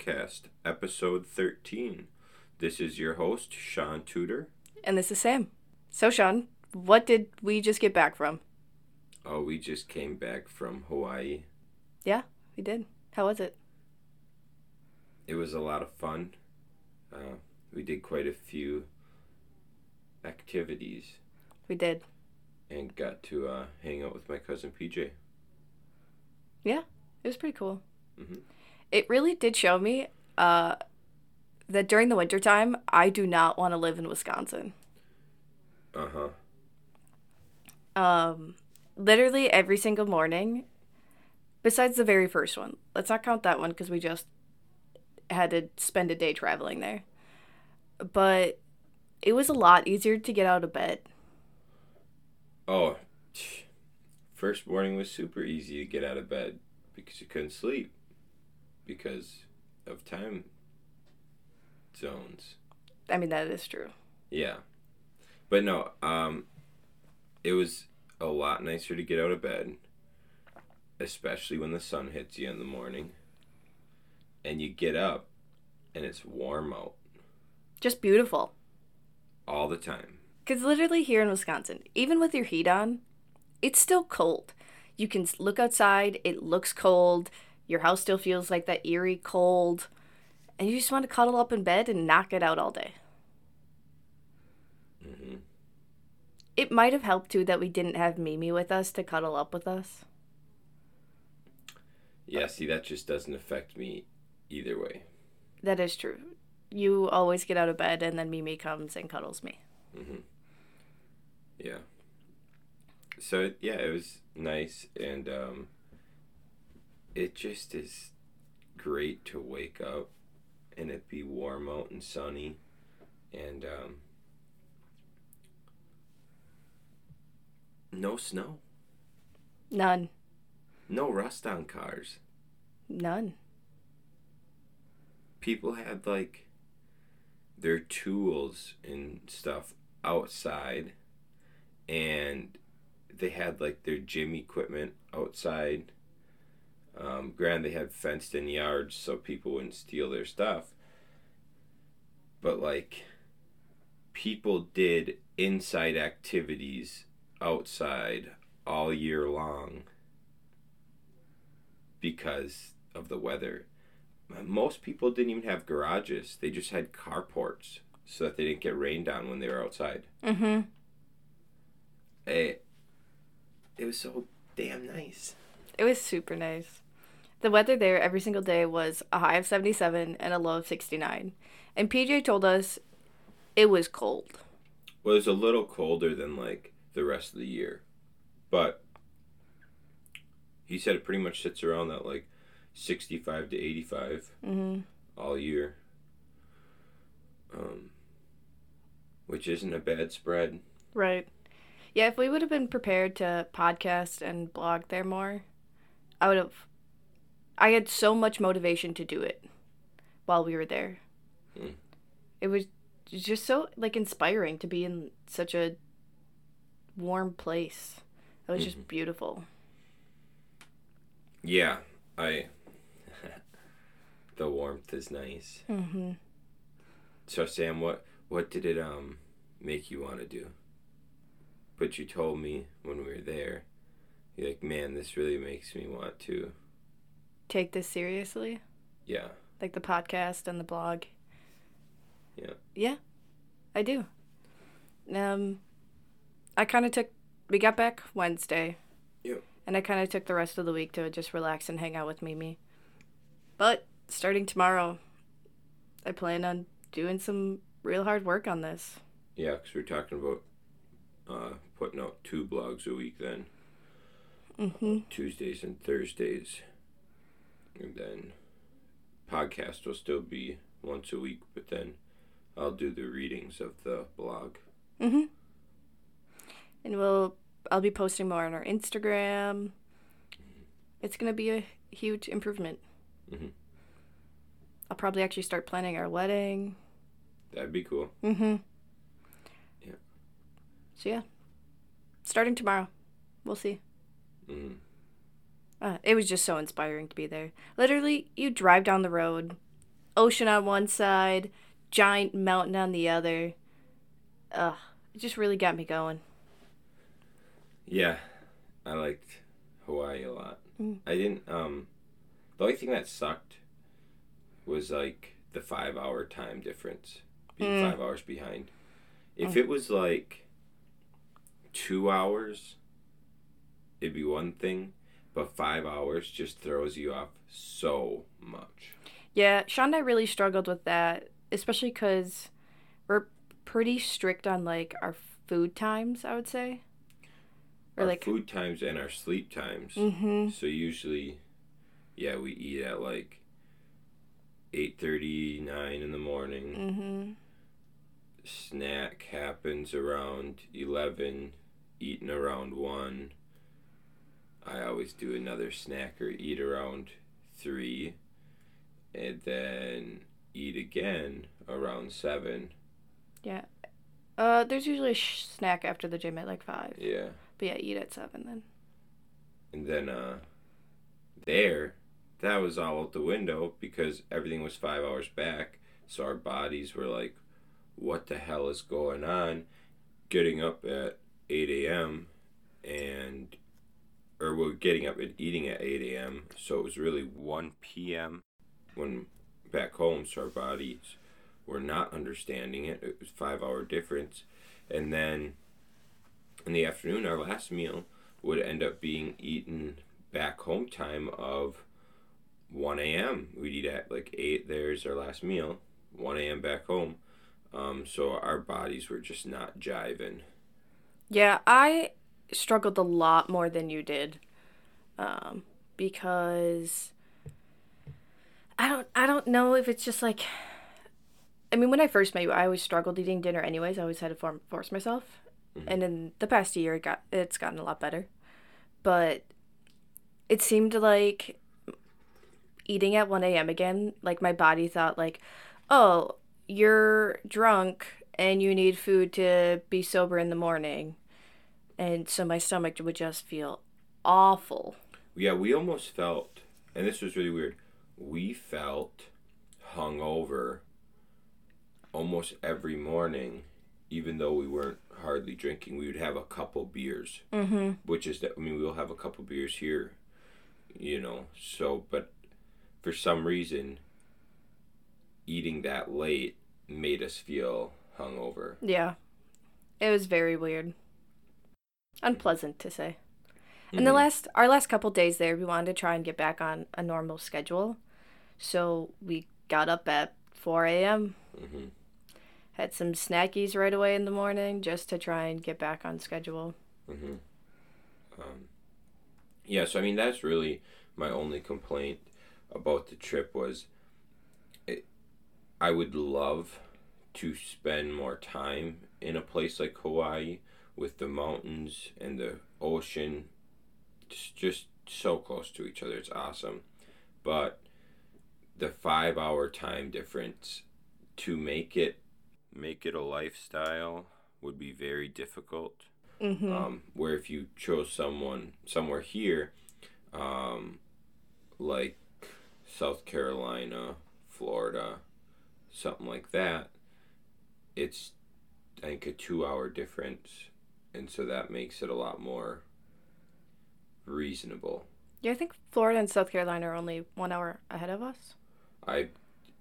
podcast, episode 13. This is your host, Shaun Tudor. And this is Sam. So, Shaun, what did we just get back from? Oh, we just came back from Hawaii. Yeah, we did. How was it? It was a lot of fun. Uh, we did quite a few activities We did. and got to uh, hang out with my cousin PJ. Yeah, it was pretty cool. Mhm. It really did show me uh, that during the wintertime, I do not want to live in Wisconsin. Uh huh. Um, literally every single morning, besides the very first one. Let's not count that one because we just had to spend a day traveling there. But it was a lot easier to get out of bed. Oh, first morning was super easy to get out of bed because you couldn't sleep because of time zones. I mean, that is true. Yeah. But no, um it was a lot nicer to get out of bed, especially when the sun hits you in the morning. And you get up and it's warm out Just beautiful. all the time. Because literally here in Wisconsin, even with your heat on, it's still cold. You can look outside, it looks cold. Your house still feels like that eerie cold. And you just want to cuddle up in bed and knock it out all day. Mm-hmm. It might have helped too that we didn't have Mimi with us to cuddle up with us. Yeah, see that just doesn't affect me either way. That is true. You always get out of bed and then Mimi comes and cuddles me. Mm-hmm. Yeah. So yeah, it was nice, and um, it just is great to wake up and it be warm out and sunny, and um, no snow, None. no rust on cars. None. People had like their tools and stuff outside and they had like their gym equipment outside um, granted they had fenced in yards so people wouldn't steal their stuff but like people did inside activities outside all year long because of the weather most people didn't even have garages. They just had carports so that they didn't get rained on when they were outside. Mm hmm. It, it was so damn nice. It was super nice. The weather there every single day was a high of 77 and a low of 69. And PJ told us it was cold. Well, it was a little colder than like the rest of the year, but he said it pretty much sits around that like 65 to 85 hmm all year. Um, which isn't a bad spread. Right. Yeah, if we would have been prepared to podcast and blog there more, I would have. I had so much motivation to do it while we were there. Mm. It was just so like inspiring to be in such a warm place. It was just beautiful. Yeah, I. the warmth is nice. hmm So Sam, what what did it um make you want to do? But you told me when we were there, you're like, man, this really makes me want to. Take this seriously, Yeah, like the podcast and the blog. Yeah. Yeah, I do. Um, I kind of took. We got back Wednesday. Yeah. And I kind of took the rest of the week to just relax and hang out with Mimi. But starting tomorrow, I plan on doing some real hard work on this. yeah, because we're talking about uh, putting out two blogs a week then, Mm-hmm. Tuesdays and Thursdays, and then podcast will still be once a week, but then I'll do the readings of the blog. Mm-hmm. And we'll. I'll be posting more on our Instagram. It's gonna be a huge improvement. Mhm. I'll probably actually start planning our wedding. That'd be cool. Mm-hmm. Yeah. So yeah, starting tomorrow, we'll see. Mm. Uh, it was just so inspiring to be there. Literally, you drive down the road, ocean on one side, giant mountain on the other. Ugh, it just really got me going. Yeah, I liked Hawaii a lot. Mm. I didn't. Um, the only thing that sucked was like the five hour time difference, being Mm. five hours behind. If it was like two hours, it'd be one thing, but five hours just throws you off so much. Yeah, Shaun and I really struggled with that, especially because we're pretty strict on like our food times. I would say, or our like, food times and our sleep times. mm-hmm. So usually, yeah, we eat at like eight thirty, nine in the morning. Mm-hmm. Snack happens around eleven, eating around one. I always do another snack or eat around three, and then eat again around seven. Yeah. Uh, there's usually a sh- snack after the gym at like five. Yeah, But yeah, eat at seven then. and then uh, there, that was all out the window because everything was five hours back. So our bodies were like, "What the hell is going on?" Getting up at eight a.m. and or we're getting up and eating at eight a.m. So it was really one p.m. when back home. So our bodies were not understanding it. It was five hour difference, and then in the afternoon, our last meal would end up being eaten back home time of 1 a.m. We'd eat at like 8. There's our last meal. 1 a.m. back home. Um, so our bodies were just not jiving. Yeah, I struggled a lot more than you did, um, because I don't I don't know if it's just like. I mean, when I first met you, I always struggled eating dinner. Anyways, I always had to form, force myself, Mhm. and in the past year, it got it's gotten a lot better, but it seemed like eating at one a.m. again. Like my body thought, like, oh, you're drunk and you need food to be sober in the morning. And so my stomach would just feel awful. Yeah, we almost felt, and this was really weird, we felt hungover almost every morning, even though we weren't hardly drinking. We would have a couple beers. Mm-hmm. which is that I mean we'll have a couple beers here, you know. So, but for some reason, eating that late made us feel hungover. Yeah. It was very weird. Unpleasant to say. And the last our last couple days there, we wanted to try and get back on a normal schedule. So we got up at 4 a.m. Mhm. Had some snackies right away in the morning just to try and get back on schedule. Mhm. Um, yeah, so I mean that's really my only complaint about the trip was, it, I would love to spend more time in a place like Hawaii with the mountains and the ocean It's just so close to each other. It's awesome. But the five hour time difference to make it make it a lifestyle would be very difficult. Mm-hmm. Um, where if you chose someone somewhere here, um, like South Carolina, Florida, something like that, it's I think a two hour difference, and so that makes it a lot more reasonable. yeah, I think Florida and South Carolina are only one hour ahead of us. I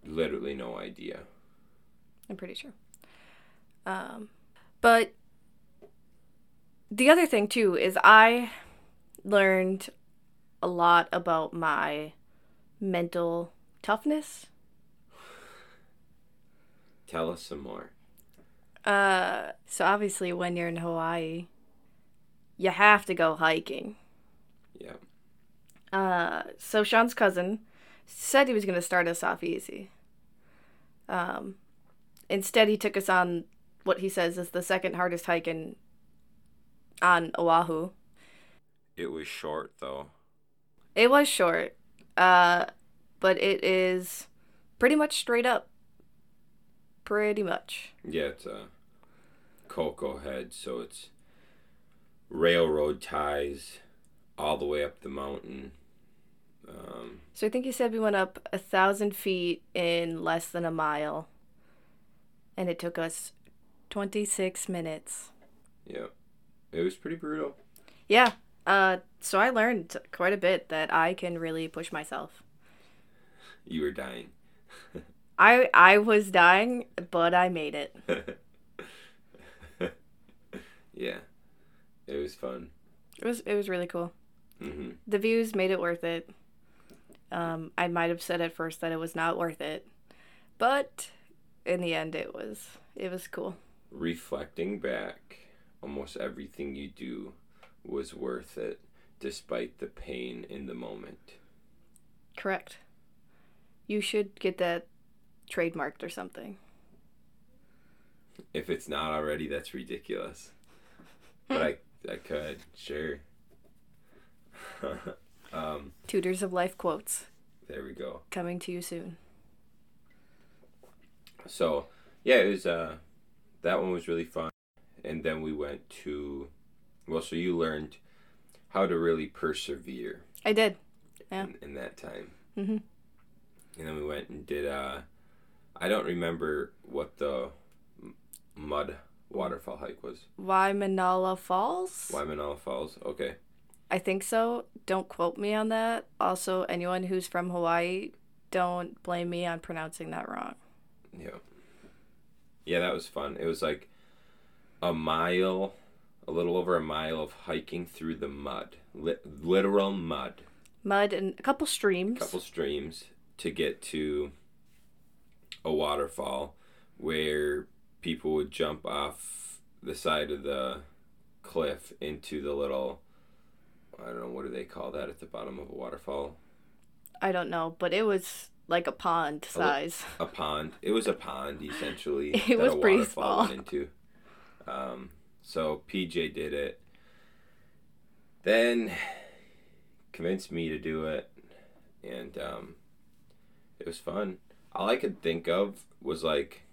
literally no idea. I'm pretty sure. Um, but the other thing too is I learned a lot about my mental toughness. Tell us some more. Uh, so obviously when you're in Hawaii, you have to go hiking. Yeah. Uh, so Shaun's cousin said he was going to start us off easy. Um, instead, he took us on what he says is the second hardest hike in on Oahu. It was short though. It was short, uh, but it is pretty much straight up. Pretty much. Yeah, it's a Koko Head, so it's railroad ties all the way up the mountain So I think you said we went up a thousand feet in less than a mile, and it took us 26 minutes. Yeah. It was pretty brutal. Yeah. Uh, so I learned quite a bit that I can really push myself. You were dying. I I was dying, but I made it. yeah. It was fun. It was it was really cool. hmm The views made it worth it. Um, I might have said at first that it was not worth it, but in the end, it was. It was cool. Reflecting back, almost everything you do was worth it, despite the pain in the moment. Correct. You should get that trademarked or something. If it's not already, that's ridiculous. But I, I could, sure. um, Tutors of Life quotes there we go. coming to you soon. So, yeah, it was. Uh, that one was really fun, and then we went to. Well, so you learned how to really persevere I did. Yeah. in, in that time, Mhm. and then we went and did. Uh, I don't remember what the mud waterfall hike was. Waimanala Falls? Waimanala Falls. Okay. I think so. Don't quote me on that. Also, anyone who's from Hawaii, don't blame me on pronouncing that wrong. Yeah. Yeah, that was fun. It was like a mile, a little over a mile of hiking through the mud, Lit- literal mud. Mud and a couple streams. A couple streams to get to a waterfall where people would jump off the side of the cliff into the little I don't know what do they call that at the bottom of a waterfall? I don't know, but it was like a pond size. a pond. It was a pond essentially It was a pretty small. into. Um, so PJ did it. Then convinced me to do it and um, it was fun. All I could think of was like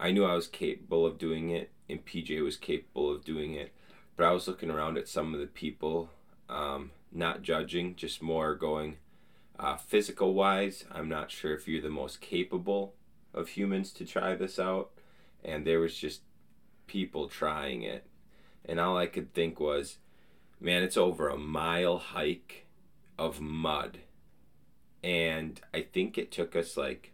I knew I was capable of doing it and PJ was capable of doing it. But I was looking around at some of the people um, not judging just more going uh, physical wise I'm not sure if you're the most capable of humans to try this out. And there was just people trying it. And all I could think was man it's over a mile hike of mud. And I think it took us like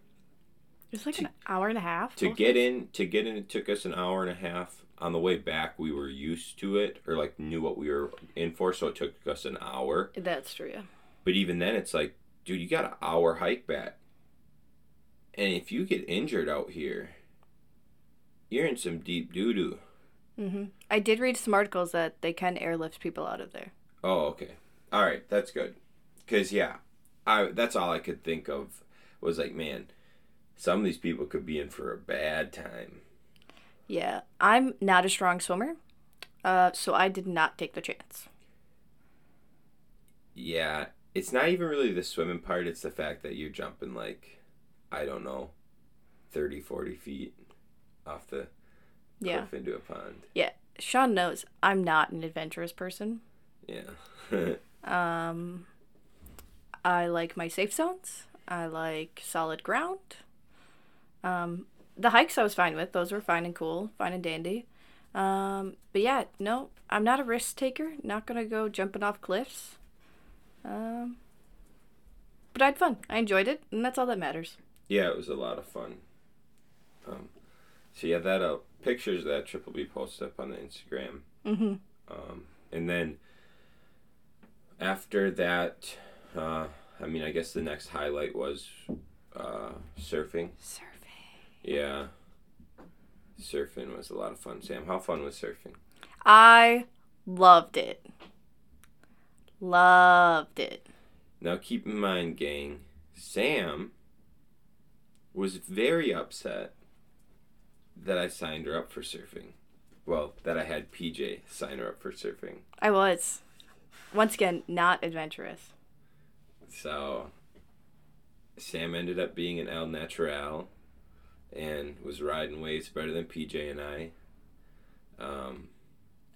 It was like To- an hour and a half. to get in to get in it took us an hour and a half. On the way back we were used to it or like knew what we were in for so it took us an hour. That's true, yeah. but even then it's like dude you got an hour hike back. And if you get injured out here you're in some deep doo-doo. Hmm I did read some articles that they can airlift people out of there. oh okay. All right that's good. Because yeah i that's all i could think of was like man some of these people could be in for a bad time Yeah, I'm not a strong swimmer, uh, so I did not take the chance. Yeah, it's not even really the swimming part, it's the fact that you're jumping like, I don't know, 30, 40 feet off the Yeah. cliff into a pond. Yeah, Shaun knows I'm not an adventurous person. Yeah. Um, I like my safe zones. I like solid ground. Um, the hikes I was fine with; those were fine and cool, fine and dandy. Um, but yeah, no, I'm not a risk taker. Not gonna go jumping off cliffs. Um, but I had fun. I enjoyed it, and that's all that matters. yeah, it was a lot of fun. Um, so yeah, that uh, pictures of that trip will be posted up on the Instagram. Mm-hmm. Um, and then after that, uh, I mean, I guess the next highlight was uh, surfing. Surfing. Yeah. Surfing was a lot of fun. Sam, how fun was surfing? I loved it. Loved it. Now keep in mind, gang, Sam was very upset that I signed her up for surfing. Well, that I had PJ sign her up for surfing. I was. Once again, not adventurous. So Sam ended up being an El Natural and was riding waves better than PJ and I. Um,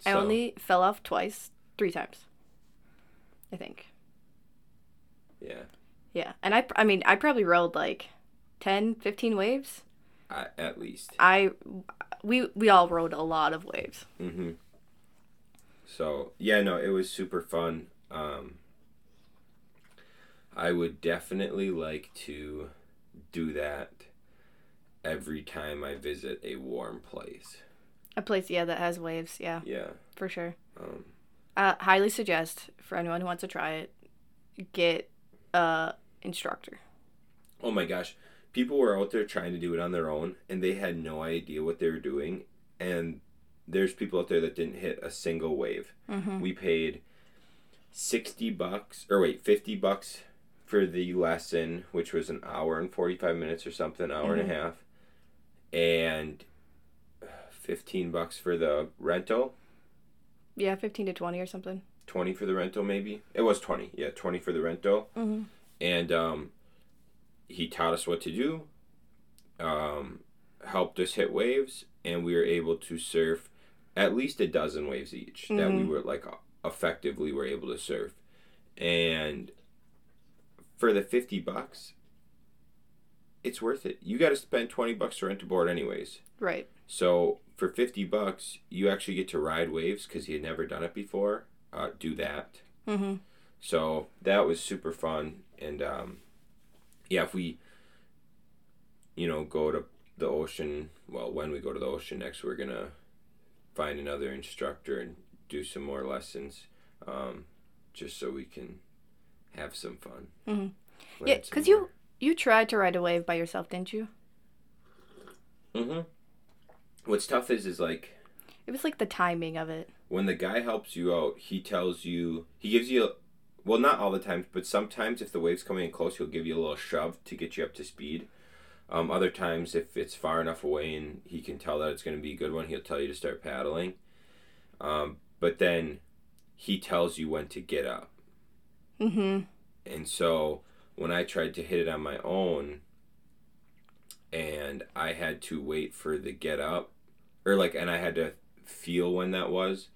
I only fell off twice, three times. I think. Yeah. Yeah. And I, I mean, I probably rode like 10, 15 waves. I, at least. I, we, we all rode a lot of waves. Mm-hmm. So yeah, no, it was super fun. Um, I would definitely like to do that every time I visit a warm place. A place, yeah, that has waves. Yeah, Yeah. for sure. Um, Uh, highly suggest for anyone who wants to try it, get a instructor. oh my gosh, people were out there trying to do it on their own, and they had no idea what they were doing. And there's people out there that didn't hit a single wave. Mm-hmm. We paid sixty bucks, or wait, fifty bucks for the lesson, which was an hour and forty five minutes or something, hour and a half, and fifteen bucks for the rental. Yeah, fifteen to twenty or something. 20 for the rental maybe it was 20 yeah 20 for the rental Mm-hmm. and um, he taught us what to do um, helped us hit waves and we were able to surf at least a dozen waves each that we Mhm. were like effectively were able to surf and for the 50 bucks it's worth it you got to spend 20 bucks to rent a board anyways Right. so for 50 bucks you actually get to ride waves because he had never done it before uh, do that Mm-hmm. so that was super fun. And um, yeah, if we, you know, go to the ocean, well, when we go to the ocean next, we're going to find another instructor and do some more lessons um, just so we can have some fun. Mm-hmm. Yeah, because you. You tried to ride a wave by yourself, didn't you? Mhm. What's tough is, is like, It was like the timing of it. when the guy helps you out, he tells you, he gives you, well, not all the times, but sometimes if the wave's coming in close, he'll give you a little shove to get you up to speed. Um, other times, if it's far enough away and he can tell that it's going to be a good one, he'll tell you to start paddling. Um, but then he tells you when to get up. Mm-hmm. And so when I tried to hit it on my own and I had to wait for the get up or like and I had to feel when that was,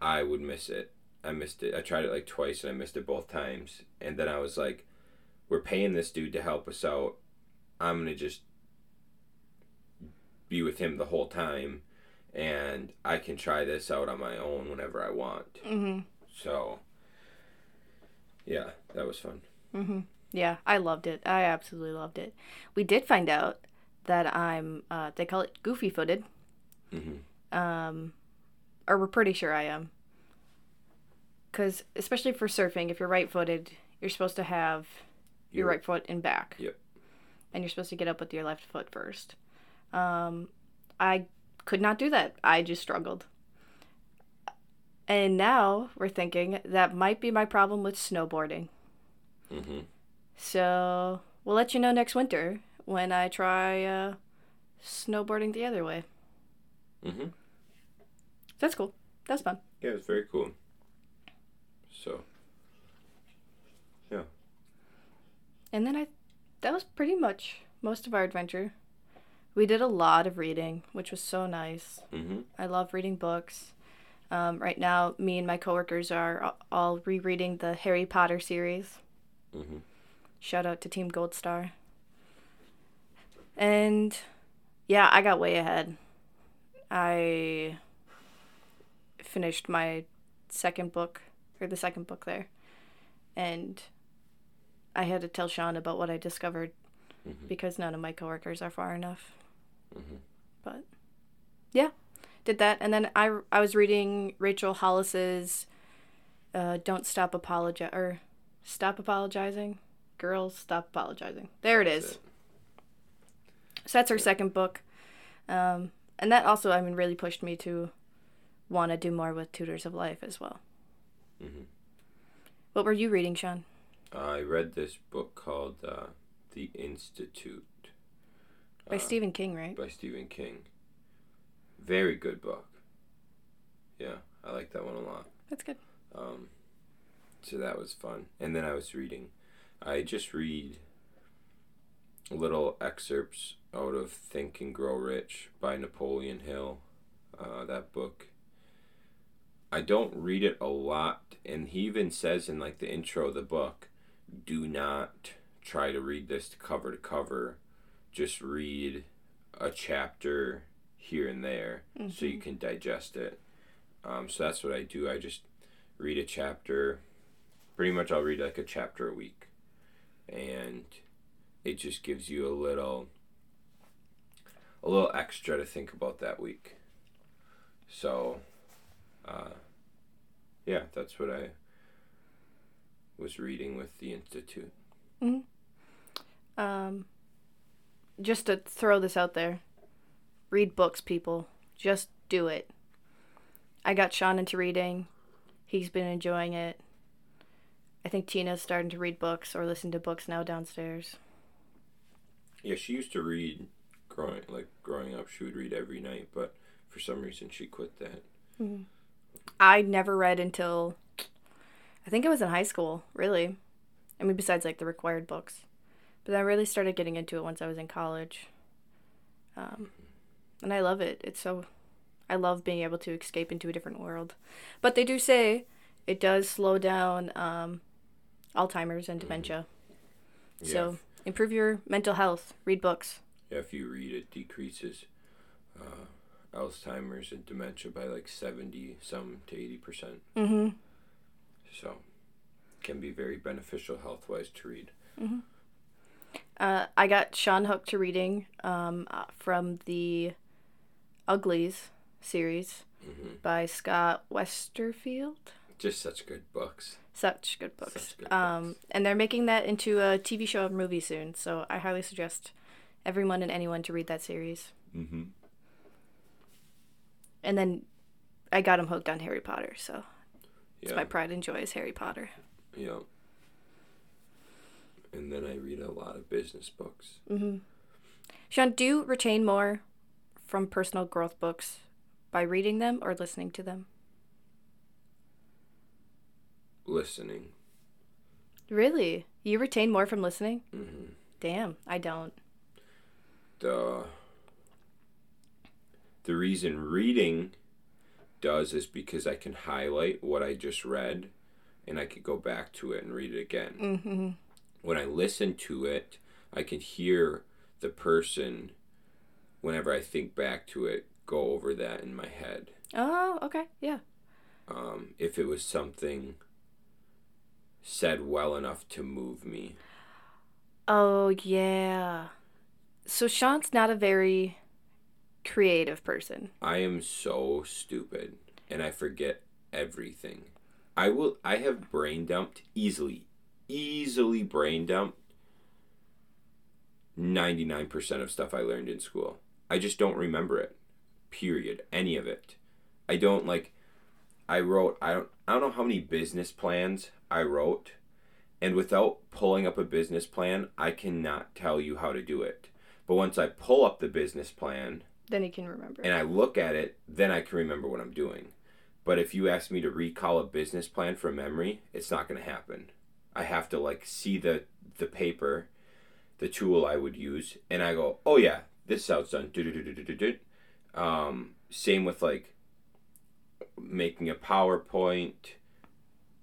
I would miss it. I missed it. I tried it like twice and I missed it both times. And then I was like, we're paying this dude to help us out. I'm going to just be with him the whole time and I can try this out on my own whenever I want. Mm-hmm. So yeah, that was fun. Mm-hmm. Yeah, I loved it. I absolutely loved it. We did find out that I'm, uh, they call it goofy footed. Mhm. Um, or we're pretty sure I am. Because, especially for surfing, if you're right footed, you're supposed to have your You're- right foot in back. Yep. And you're supposed to get up with your left foot first. Um, I could not do that. I just struggled. And now we're thinking that might be my problem with snowboarding. Mm-hmm. So we'll let you know next winter when I try uh, snowboarding the other way. Mm-hmm. That's cool. That's fun. Yeah, it was very cool. So yeah. And then I, that was pretty much most of our adventure. We did a lot of reading, which was so nice. mm-hmm. I love reading books. Um, right now, me and my coworkers are all rereading the Harry Potter series. Mm-hmm. Shout out to Team Gold Star. And yeah, I got way ahead. I finished my second book, or the second book there. And I had to tell Shaun about what I discovered Mhm. because none of my coworkers are far enough. Mhm. But yeah, did that. And then I, I was reading Rachel Hollis's uh, Don't Stop Apologi or Stop Apologizing. Girls, Stop Apologizing. There it is. That's it. So that's her second book. Um, and that also, I mean, really pushed me to want to do more with Tutors of Life as well. Mhm. What were you reading, Shaun? I read this book called uh, The Institute By uh, Stephen King, right? by Stephen King. Very good book. Yeah, I like that one a lot. That's good. Um, so that was fun. And then I was reading. I just read little excerpts out of Think and Grow Rich by Napoleon Hill. Uh, that book. I don't read it a lot, and he even says in like the intro of the book, do not try to read this cover to cover. Just read a chapter here and there mm-hmm. so you can digest it. Um, so that's what I do. I just read a chapter. Pretty much, I'll read like a chapter a week, and it just gives you a little, a little extra to think about that week. So, uh, yeah, that's what I was reading with the institute. Mm-hmm. Um, just to throw this out there, read books, people. Just do it. I got Shaun into reading. He's been enjoying it. I think Tina's starting to read books or listen to books now downstairs. Yeah, she used to read growing like growing up. She would read every night, but for some reason she quit that. Mm-hmm. I never read until I think it was in high school, really. I mean, besides like the required books, but I really started getting into it once I was in college. Um, and I love it. It's so I love being able to escape into a different world. But they do say it does slow down um, Alzheimer's and dementia. Mm. Yeah. So improve your mental health. Read books. Yeah, if you read, it decreases uh, Alzheimer's and dementia by like seventy some to eighty percent. Mm-hmm. So, can be very beneficial health wise to read. Mm-hmm. Uh, I got Shaun hooked to reading um, uh, from the Uglies series mm-hmm. by Scott Westerfeld. Just such good books. Such good books. Such good um, books. and they're making that into a TV show or movie soon, so I highly suggest everyone and anyone to read that series. Mm-hmm. And then I got him hooked on Harry Potter, so it's yeah. my pride and joy is Harry Potter. Yeah. And then I read a lot of business books. Mm-hmm. Shaun, do you retain more from personal growth books by reading them or listening to them? Listening. Really? You retain more from listening? Mm-hmm. Damn, I don't. The the reason reading does is because I can highlight what I just read and I could go back to it and read it again. Mm-hmm. When I listen to it, I can hear the person whenever I think back to it go over that in my head. Oh, okay. Yeah. Um, if it was something said well enough to move me. Oh, yeah. So Shaun's not a very creative person. I am so stupid and I forget everything. I will I have brain dumped easily. Easily brain dumped 99% of stuff I learned in school. I just don't remember it period any of it i don't like i wrote i don't i don't know how many business plans i wrote and without pulling up a business plan i cannot tell you how to do it. But once i pull up the business plan then you can remember. and i look at it then i can remember what i'm doing. But if you ask me to recall a business plan from memory it's not going to happen. I have to like see the the paper the tool i would use and i go oh yeah this sounds done. Um, same with like making a PowerPoint,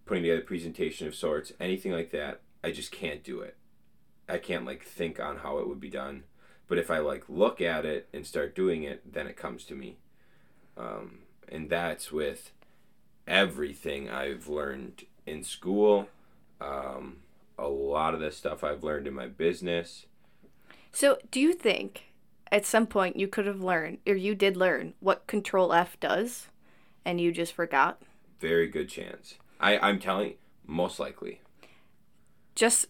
putting together a presentation of sorts, anything like that. I just can't do it. I can't like think on how it would be done. But if I like look at it and start doing it, then it comes to me. Um, and that's with everything I've learned in school. Um, a lot of the stuff I've learned in my business. So, do you think at some point you could have learned, or you did learn, what Control F does, and you just forgot? Very good chance. I, I'm telling you, most likely. Just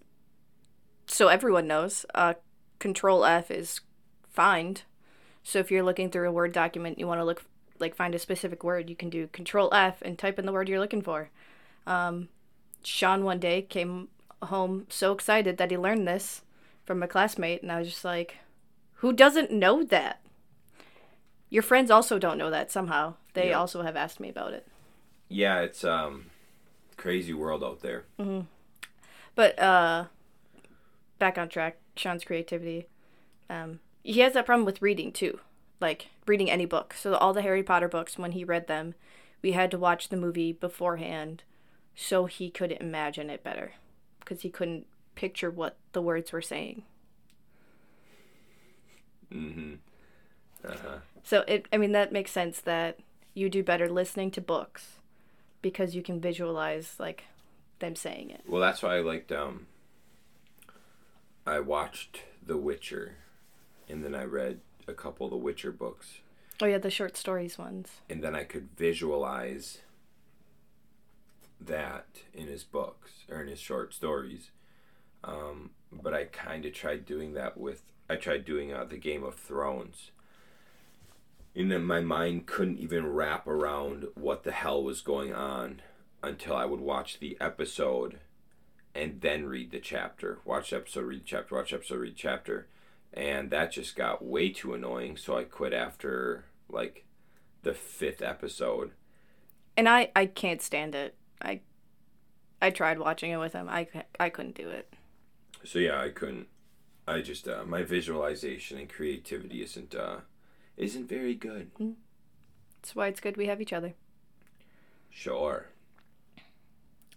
so everyone knows, uh, Control F is find. So if you're looking through a Word document, you want to look like find a specific word, you can do Control F and type in the word you're looking for. Um, Shaun one day came home so excited that he learned this from a classmate, and I was just like, who doesn't know that? Your friends also don't know that somehow. They yeah. also have asked me about it. Yeah, it's um crazy world out there. Mm-hmm. But uh back on track, Shaun's creativity. Um he has that problem with reading too. Like reading any book. So all the Harry Potter books when he read them, we had to watch the movie beforehand so he could imagine it better. because he couldn't picture what the words were saying. Mm-hmm. Uh-huh. So it I mean that makes sense that you do better listening to books because you can visualize like them saying it. Well, that's why I liked. Um, I watched The Witcher, and then I read a couple of The Witcher books, Oh yeah, the short stories ones. and then I could visualize that in his books or in his short stories. Um, but I kind of tried doing that with. I tried doing uh, the Game of Thrones. And then my mind couldn't even wrap around what the hell was going on until I would watch the episode and then read the chapter. Watch the episode, read the chapter, watch the episode, read the chapter. And that just got way too annoying, so I quit after like the fifth episode. And I I can't stand it. I I tried watching it with him. I I couldn't do it. So yeah, I couldn't. I just uh, my visualization and creativity isn't uh, isn't very good. That's why it's good we have each other. Sure.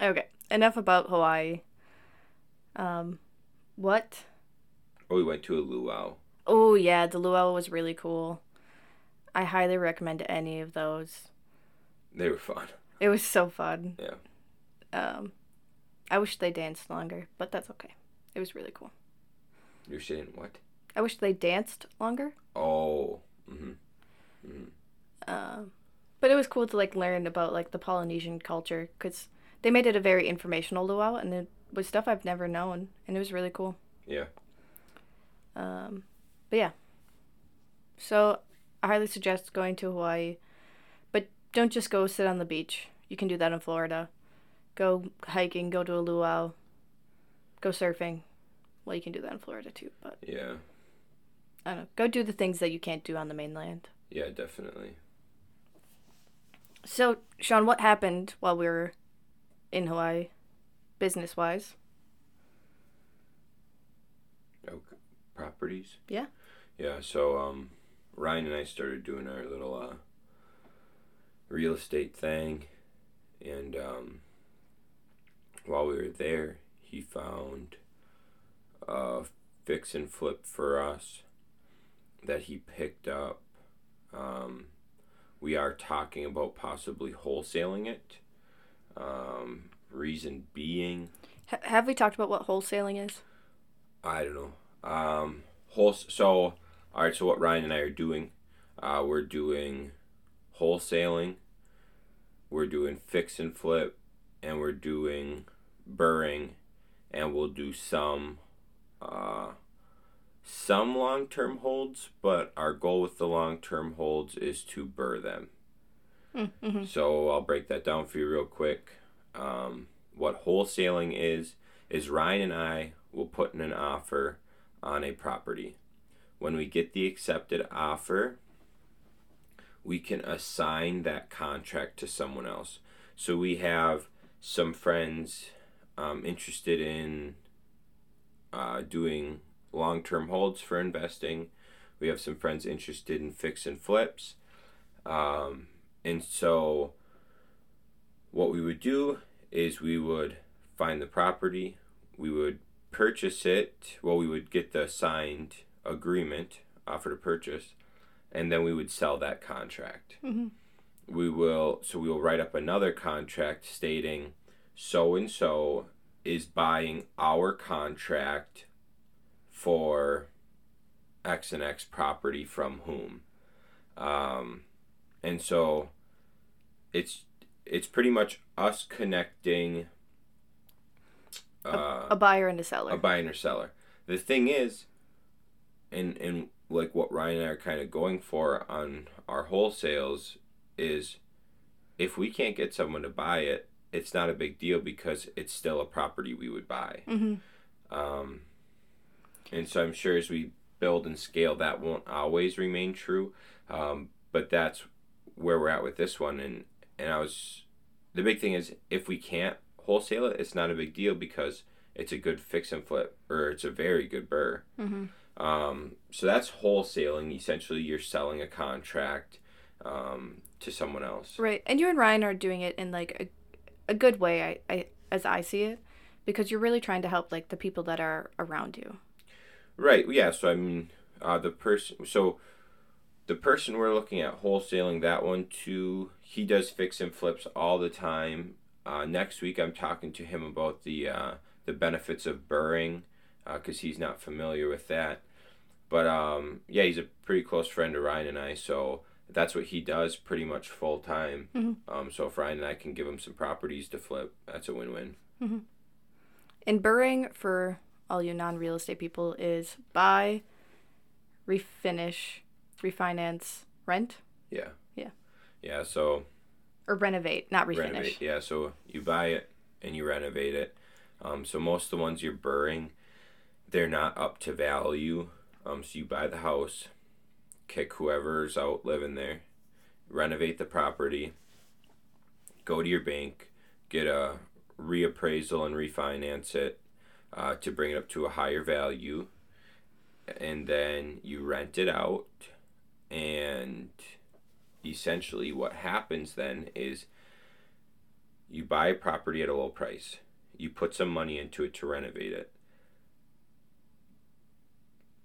Okay, enough about Hawaii. Um, what? Oh, we went to a luau. Oh yeah, the luau was really cool. I highly recommend any of those. They were fun. It was so fun. Yeah. Um, I wish they danced longer, but that's okay. It was really cool. You're saying what? I wish they danced longer. Oh. Mm-hmm. Um, but it was cool to like learn about like the Polynesian culture because they made it a very informational luau, and it was stuff I've never known, and it was really cool. Yeah. Um, but yeah. So I highly suggest going to Hawaii, but don't just go sit on the beach. You can do that in Florida. Go hiking, go to a luau, go surfing. Well, you can do that in Florida too, but Yeah. I don't know. Go do the things that you can't do on the mainland. Yeah, definitely. So, Shaun, what happened while we were in Hawaii, business wise? Okay. Properties. Yeah. Yeah. So um, Ryan and I started doing our little uh, real estate thing, and um, while we were there, he found a fix and flip for us that he picked up. Um, we are talking about possibly wholesaling it. Um, reason being, H- have we talked about what wholesaling is? I don't know. Um, whole. So, all right. So what Ryan and I are doing, uh, we're doing wholesaling. We're doing fix and flip, and we're doing burring, and we'll do some, uh, some long term holds. But our goal with the long term holds is to burr them. Mm-hmm. So I'll break that down for you real quick. Um, what wholesaling is is Ryan and I will put in an offer on a property. When we get the accepted offer, we can assign that contract to someone else. So we have some friends um, interested in uh, doing long term holds for investing. We have some friends interested in fix and flips. Um, and so what we would do is we would find the property, we would purchase it, well, we would get the signed agreement, offer to purchase, and then we would sell that contract. Mm-hmm. We will, so we will write up another contract stating so and so is buying our contract for X and X property from whom. Um, and so it's it's pretty much us connecting uh, A buyer and a seller. a buyer and a seller. The thing is, and and like what Ryan and I are kind of going for on our wholesales is, if we can't get someone to buy it, it's not a big deal because it's still a property we would buy. mm-hmm. Um, and so I'm sure as we build and scale, that won't always remain true. Um, but that's where we're at with this one. And, and I was, the big thing is if we can't wholesale it, it's not a big deal because it's a good fix and flip or it's a very good burr. Mm-hmm. Um, so that's wholesaling. Essentially, you're selling a contract um, to someone else. Right, and you and Ryan are doing it in like a, a good way. I, I as I see it, because you're really trying to help like the people that are around you. Right. Yeah. So I mean, uh, the person. So the person we're looking at wholesaling that one to, he does fix and flips all the time. Uh, next week, I'm talking to him about the uh, the benefits of burring, because uh, he's not familiar with that. But um, yeah, he's a pretty close friend of Ryan and I, so that's what he does pretty much full time. Mm-hmm. Um, so if Ryan and I can give him some properties to flip, that's a win win. Mm-hmm. And burring for all you non real estate people is buy, refinish, refinance, rent. Yeah. Yeah. Yeah. So. Or renovate, not refinish. Renovate. Yeah. So you buy it and you renovate it. Um, so most of the ones you're burring, they're not up to value. Um, so you buy the house, kick whoever's out living there, renovate the property, go to your bank, get a reappraisal and refinance it uh, to bring it up to a higher value, and then you rent it out. And essentially, what happens then is you buy a property at a low price, you put some money into it to renovate it.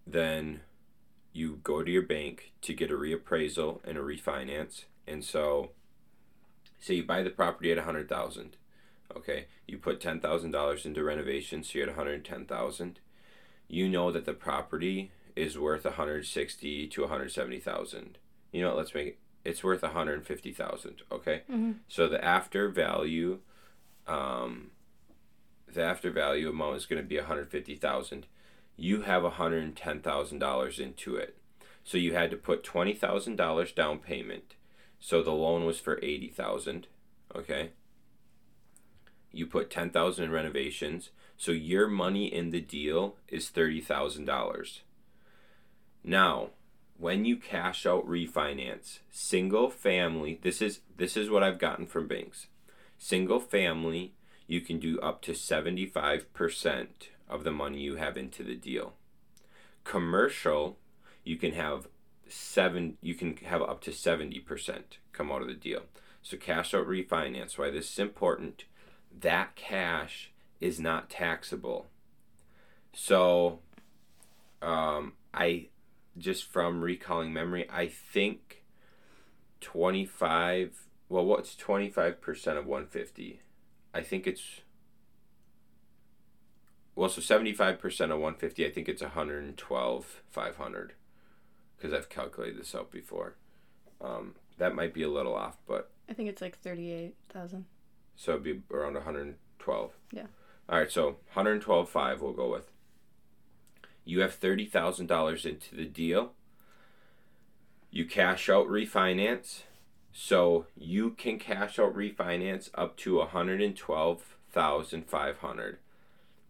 Then you go to your bank to get a reappraisal and a refinance. And so, say you buy the property at a hundred thousand, okay, you put ten thousand dollars into renovations, so you're at one hundred ten thousand. You know that the property is worth one hundred sixty to one hundred seventy thousand. You know, let's make it. It's worth one hundred fifty thousand. Okay, mm-hmm. so the after value, um, the after value amount is going to be one hundred fifty thousand you have $110,000 into it. So you had to put $20,000 down payment. So the loan was for 80,000, okay? You put 10,000 in renovations. So your money in the deal is $30,000. Now, when you cash out refinance, single family, this is this is what I've gotten from banks. Single family, you can do up to 75% of the money you have into the deal. Commercial, you can have seven you can have up to 70% come out of the deal. So cash out refinance, why this is important, that cash is not taxable. So um, I just from recalling memory, I think 25 well what's 25% of 150? I think it's well, so 75% of 150, I think it's 112, 500. Because I've calculated this out before. Um, that might be a little off, but. I think it's like 38,000. So it'd be around 112. Yeah. All right, so 112.5 we'll go with. You have $30,000 into the deal. You cash out refinance. So you can cash out refinance up to 112,500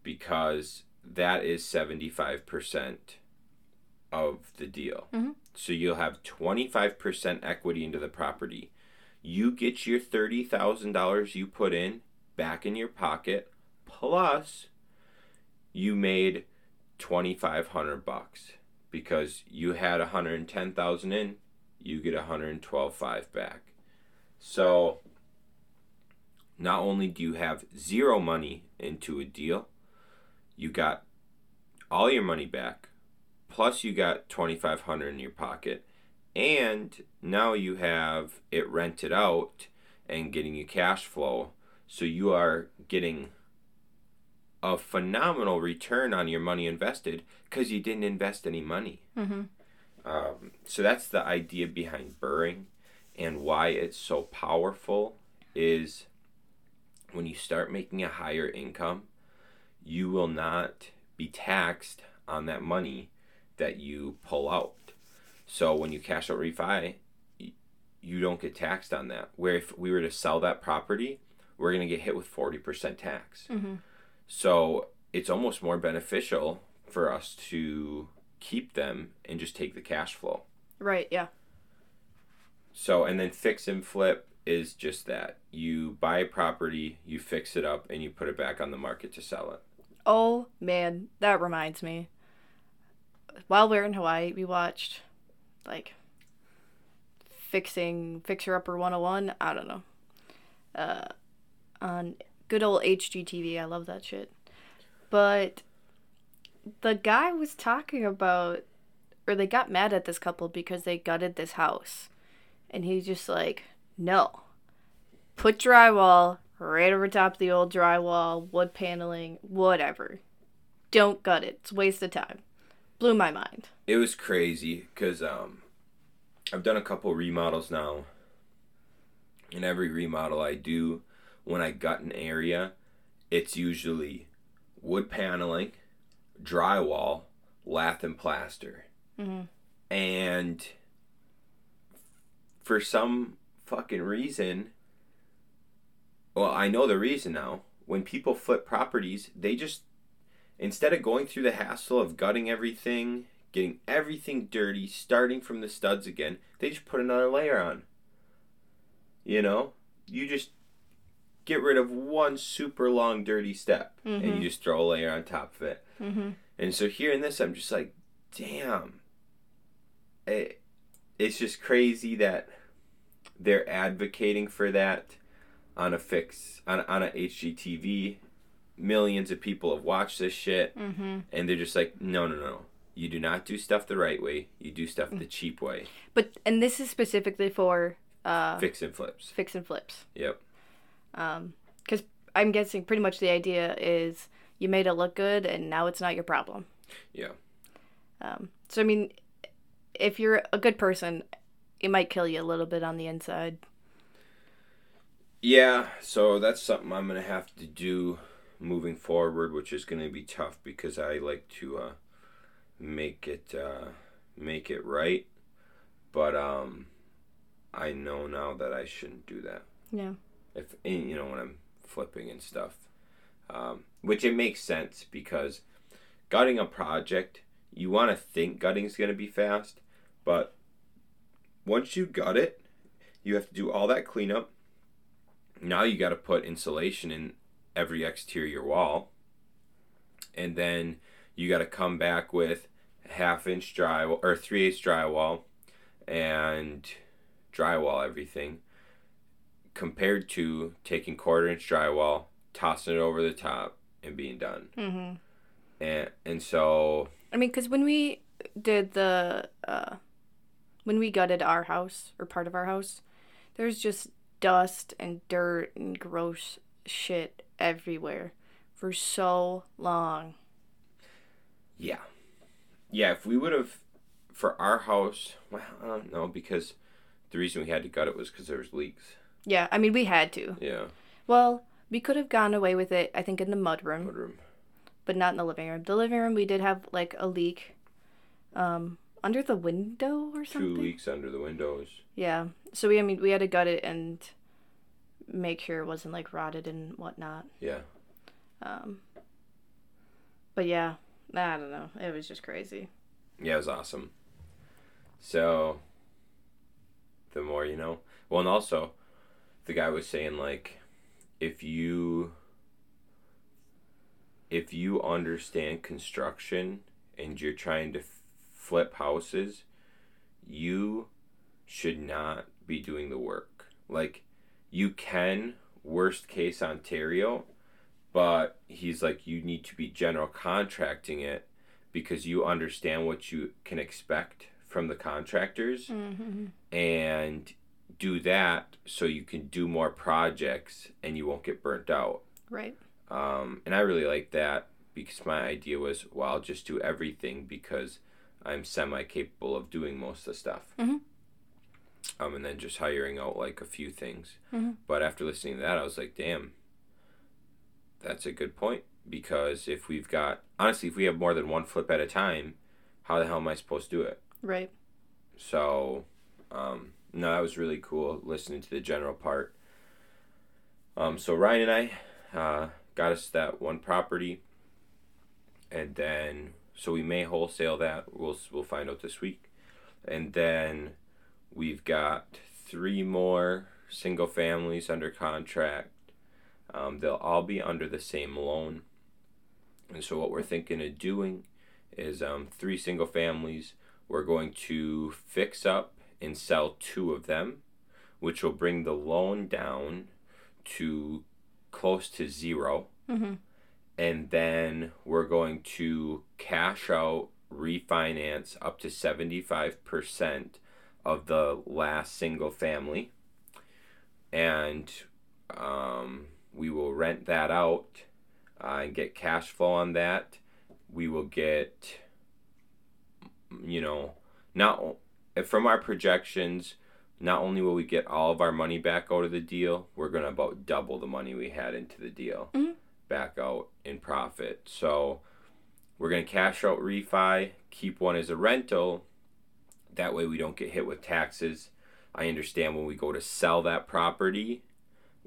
because that is 75% of the deal. Mm-hmm. So you'll have 25% equity into the property. You get your $30,000 you put in back in your pocket plus you made 2500 bucks because you had 110,000 in, you get 112.5 back. So not only do you have zero money into a deal, you got all your money back, plus you got 2500 in your pocket, and now you have it rented out and getting you cash flow. So you are getting a phenomenal return on your money invested because you didn't invest any money. Mm-hmm. Um, so that's the idea behind burring and why it's so powerful is when you start making a higher income you will not be taxed on that money that you pull out. So when you cash out refi, you don't get taxed on that. Where if we were to sell that property, we're going to get hit with 40% tax. Mm-hmm. So it's almost more beneficial for us to keep them and just take the cash flow. Right, yeah. So, and then fix and flip is just that. You buy a property, you fix it up, and you put it back on the market to sell it. Oh man, that reminds me. While we are in Hawaii, we watched like fixing Fixer Upper 101. I don't know. Uh, on good old HGTV. I love that shit. But the guy was talking about, or they got mad at this couple because they gutted this house. And he's just like, no. Put drywall right over top of the old drywall, wood paneling, whatever. Don't gut it. It's waste of time. Blew my mind. It was crazy because um, I've done a couple remodels now. And every remodel I do, when I gut an area, it's usually wood paneling, drywall, lath and plaster. Mm-hmm. And for some fucking reason, well, I know the reason now. When people flip properties, they just, instead of going through the hassle of gutting everything, getting everything dirty, starting from the studs again, they just put another layer on. You know? You just get rid of one super long dirty step Mm-hmm. and you just throw a layer on top of it. Mm-hmm. And so hearing this, I'm just like, damn. It, it's just crazy that they're advocating for that on a fix on on a HGTV. Millions of people have watched this shit, Mm-hmm. and they're just like, no, no, no. You do not do stuff the right way. You do stuff the cheap way. But, and this is specifically for uh, Fix and flips. fix and flips. Yep. Because I'm guessing pretty much the idea is you made it look good and now it's not your problem. Yeah. Um, so, I mean, if you're a good person, it might kill you a little bit on the inside. Yeah, so that's something I'm gonna have to do moving forward, which is gonna be tough because I like to uh, make it uh, make it right, but um, I know now that I shouldn't do that. Yeah. If and, you know when I'm flipping and stuff, um, which it makes sense because gutting a project, you want to think gutting is gonna be fast, but once you gut it, you have to do all that cleanup now you got to put insulation in every exterior wall and then you got to come back with half inch drywall or three eighths drywall and drywall everything compared to taking quarter inch drywall tossing it over the top and being done Mm-hmm. and and so I mean, because when we did the, uh, when we gutted our house or part of our house, there's just dust and dirt and gross shit everywhere for so long. yeah yeah if we would have for our house well i don't know because the reason we had to gut it was because there was leaks Yeah, I mean, we had to. yeah Well, we could have gone away with it, I think, in the mud room, room but not in the living room. The living room, we did have like a leak um, under the window or something. two leaks under the windows. Yeah. So we, I mean, we had to gut it and make sure it wasn't like rotted and whatnot. Yeah. Um, but yeah, I don't know. It was just crazy. Yeah, it was awesome. So, the more you know. Well, and also, the guy was saying like, if you if you understand construction and you're trying to f- flip houses, you should not be doing the work. Like, you can worst case Ontario, but he's like you need to be general contracting it because you understand what you can expect from the contractors Mm-hmm. and do that so you can do more projects and you won't get burnt out. Right. Um, and I really like that because my idea was, well, I'll just do everything because I'm semi capable of doing most of the stuff. Mhm. Um, and then just hiring out like a few things. Mhm. But after listening to that, I was like, damn, that's a good point. Because if we've got, honestly, if we have more than one flip at a time, how the hell am I supposed to do it? Right. So, um, no, that was really cool listening to the general part. Um, so Ryan and I uh, got us that one property, and then so we may wholesale that. We'll we'll find out this week, and then we've got three more single families under contract. Um, they'll all be under the same loan, and so what we're thinking of doing is um, three single families we're going to fix up and sell two of them, which will bring the loan down to close to zero. Mm-hmm. and then we're going to cash out refinance up to 75% of the last single family and um, we will rent that out uh, and get cash flow on that. We will get you know not from our projections not only will we get all of our money back out of the deal we're going to about double the money we had into the deal Mhm. back out in profit. So we're going to cash out refi keep one as a rental. That way we don't get hit with taxes. I understand when we go to sell that property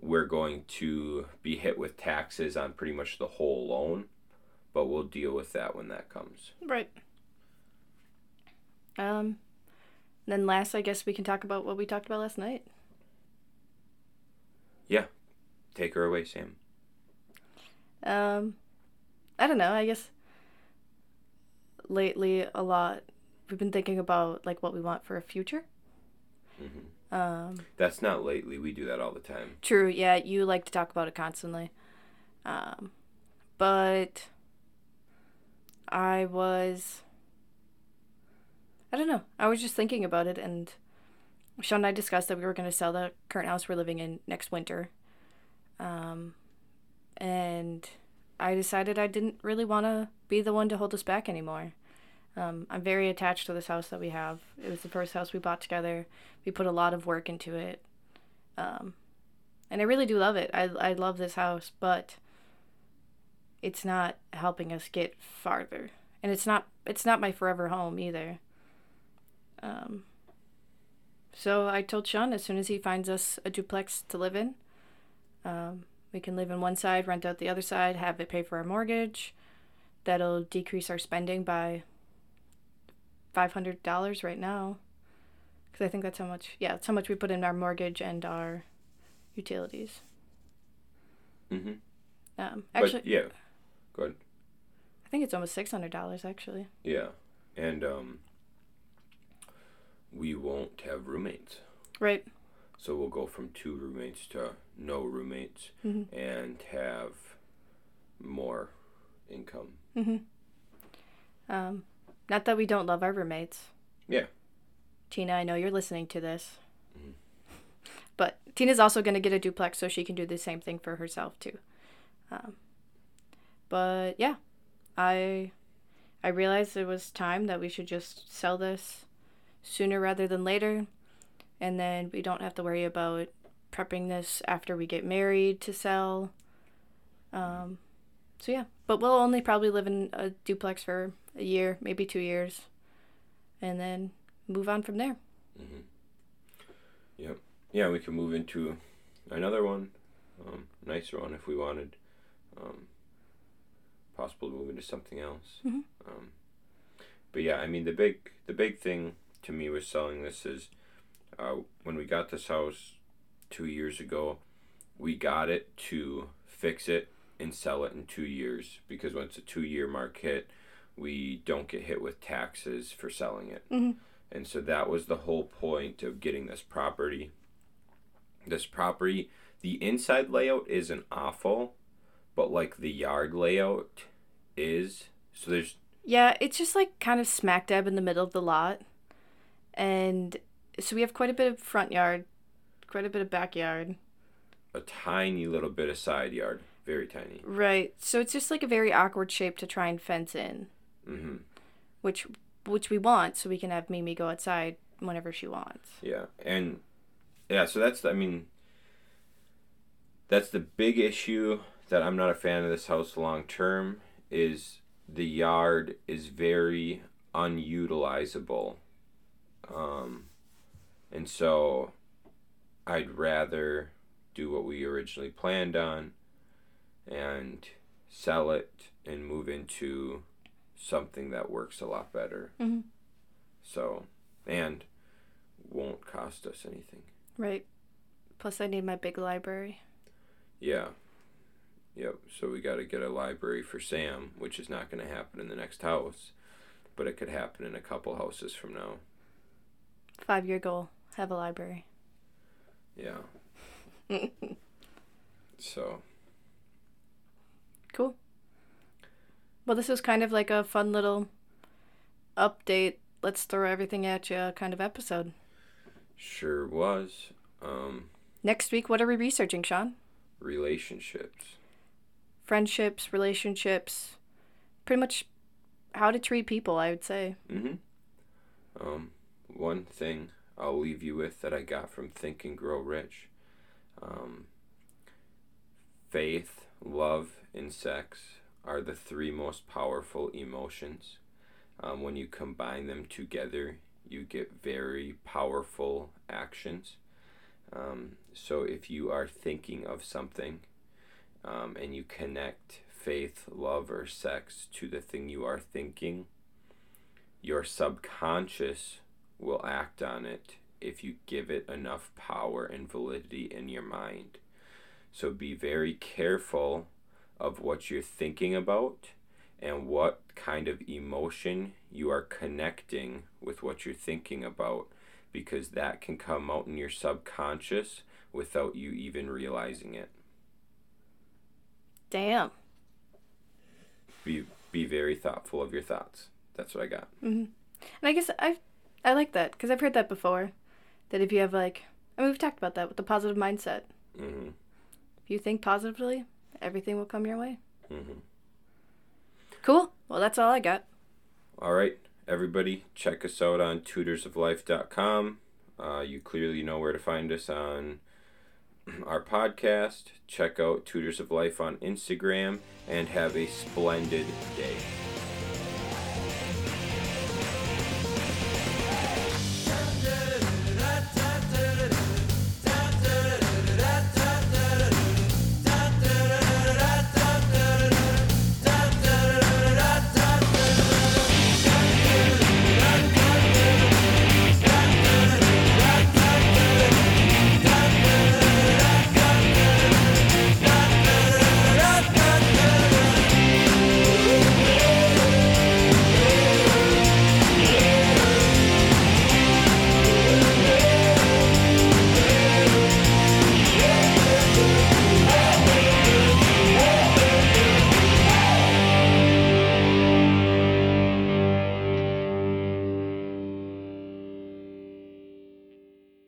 we're going to be hit with taxes on pretty much the whole loan but we'll deal with that when that comes Right. Um, then last, I guess we can talk about what we talked about last night. Yeah, take her away sam Um, I don't know. I guess lately a lot we've been thinking about like what we want for a future. hmm Um, that's not lately we do that all the time true. Yeah, you like to talk about it constantly. Um, but I was. I don't know. I was just thinking about it, and Shaun and I discussed that we were going to sell the current house we're living in next winter. Um, and I decided I didn't really want to be the one to hold us back anymore. Um, I'm very attached to this house that we have. It was the first house we bought together. We put a lot of work into it. Um, and I really do love it. I, I love this house, but it's not helping us get farther. And it's not it's not my forever home either. Um, so I told Shaun as soon as he finds us a duplex to live in, um, we can live in one side, rent out the other side, have it pay for our mortgage. That'll decrease our spending by five hundred dollars right now, because I think that's how much. Yeah, that's how much we put in our mortgage and our utilities. hmm Um, actually, but yeah go ahead I think it's almost six hundred dollars actually. yeah and um we won't have roommates Right. so we'll go from two roommates to no roommates Mhm. and have more income Um, not that we don't love our roommates. Yeah. Tina, I know you're listening to this. Mhm. But Tina's also going to get a duplex so she can do the same thing for herself too. Um, but yeah, I I realized it was time that we should just sell this sooner rather than later, and then we don't have to worry about prepping this after we get married to sell. Um, so yeah, but we'll only probably live in a duplex for a year, maybe two years, and then move on from there. hmm Yep. Yeah, we can move into another one, um, nicer one if we wanted. Um, possible to move into something else. Mhm. Um, but yeah, I mean the big the big thing to me with selling this is uh, when we got this house two years ago, we got it to fix it and sell it in two years because once a two year mark hit, we don't get hit with taxes for selling it. Mhm. And so that was the whole point of getting this property. This property, the inside layout isn't awful, but like the yard layout is. So there's Yeah, it's just like kind of smack dab in the middle of the lot. And so we have quite a bit of front yard, quite a bit of backyard. a tiny little bit of side yard, very tiny. Right. So it's just like a very awkward shape to try and fence in, hmm which which we want so we can have Mimi go outside whenever she wants. Yeah, and yeah, so that's I mean, that's the big issue that I'm not a fan of this house long term is the yard is very unutilizable, um, and so I'd rather do what we originally planned on, and sell it and move into something that works a lot better. Mhm. So, and won't cost us anything. Right. Plus I need my big library. Yeah. Yep. So we got to get a library for Sam, which is not going to happen in the next house, but it could happen in a couple houses from now. 5-year goal, have a library. Yeah. So, Cool. Well, this was kind of like a fun little update. Let's throw everything at you kind of episode. Sure was. Um, Next week, what are we researching, Shaun? relationships. Friendships, relationships, pretty much how to treat people, I would say. Mm-hmm. Um, one thing I'll leave you with that I got from Think and Grow Rich. Um, faith, love, and sex are the three most powerful emotions. Um, when you combine them together, you get very powerful actions. Um, so if you are thinking of something um, and you connect faith, love, or sex to the thing you are thinking, your subconscious will act on it if you give it enough power and validity in your mind. So be very careful of what you're thinking about and what kind of emotion you are connecting with what you're thinking about because that can come out in your subconscious without you even realizing it. Damn. Be be very thoughtful of your thoughts. That's what I got. And I guess I I like that because I've heard that before. That if you have like, I mean, we've talked about that with the positive mindset. hmm If you think positively, everything will come your way. Mm-hmm. Cool. Well, that's all I got. All right, everybody, check us out on tutorsoflife.com. Uh, you clearly know where to find us on our podcast. Check out Tutors of Life on Instagram and have a splendid day.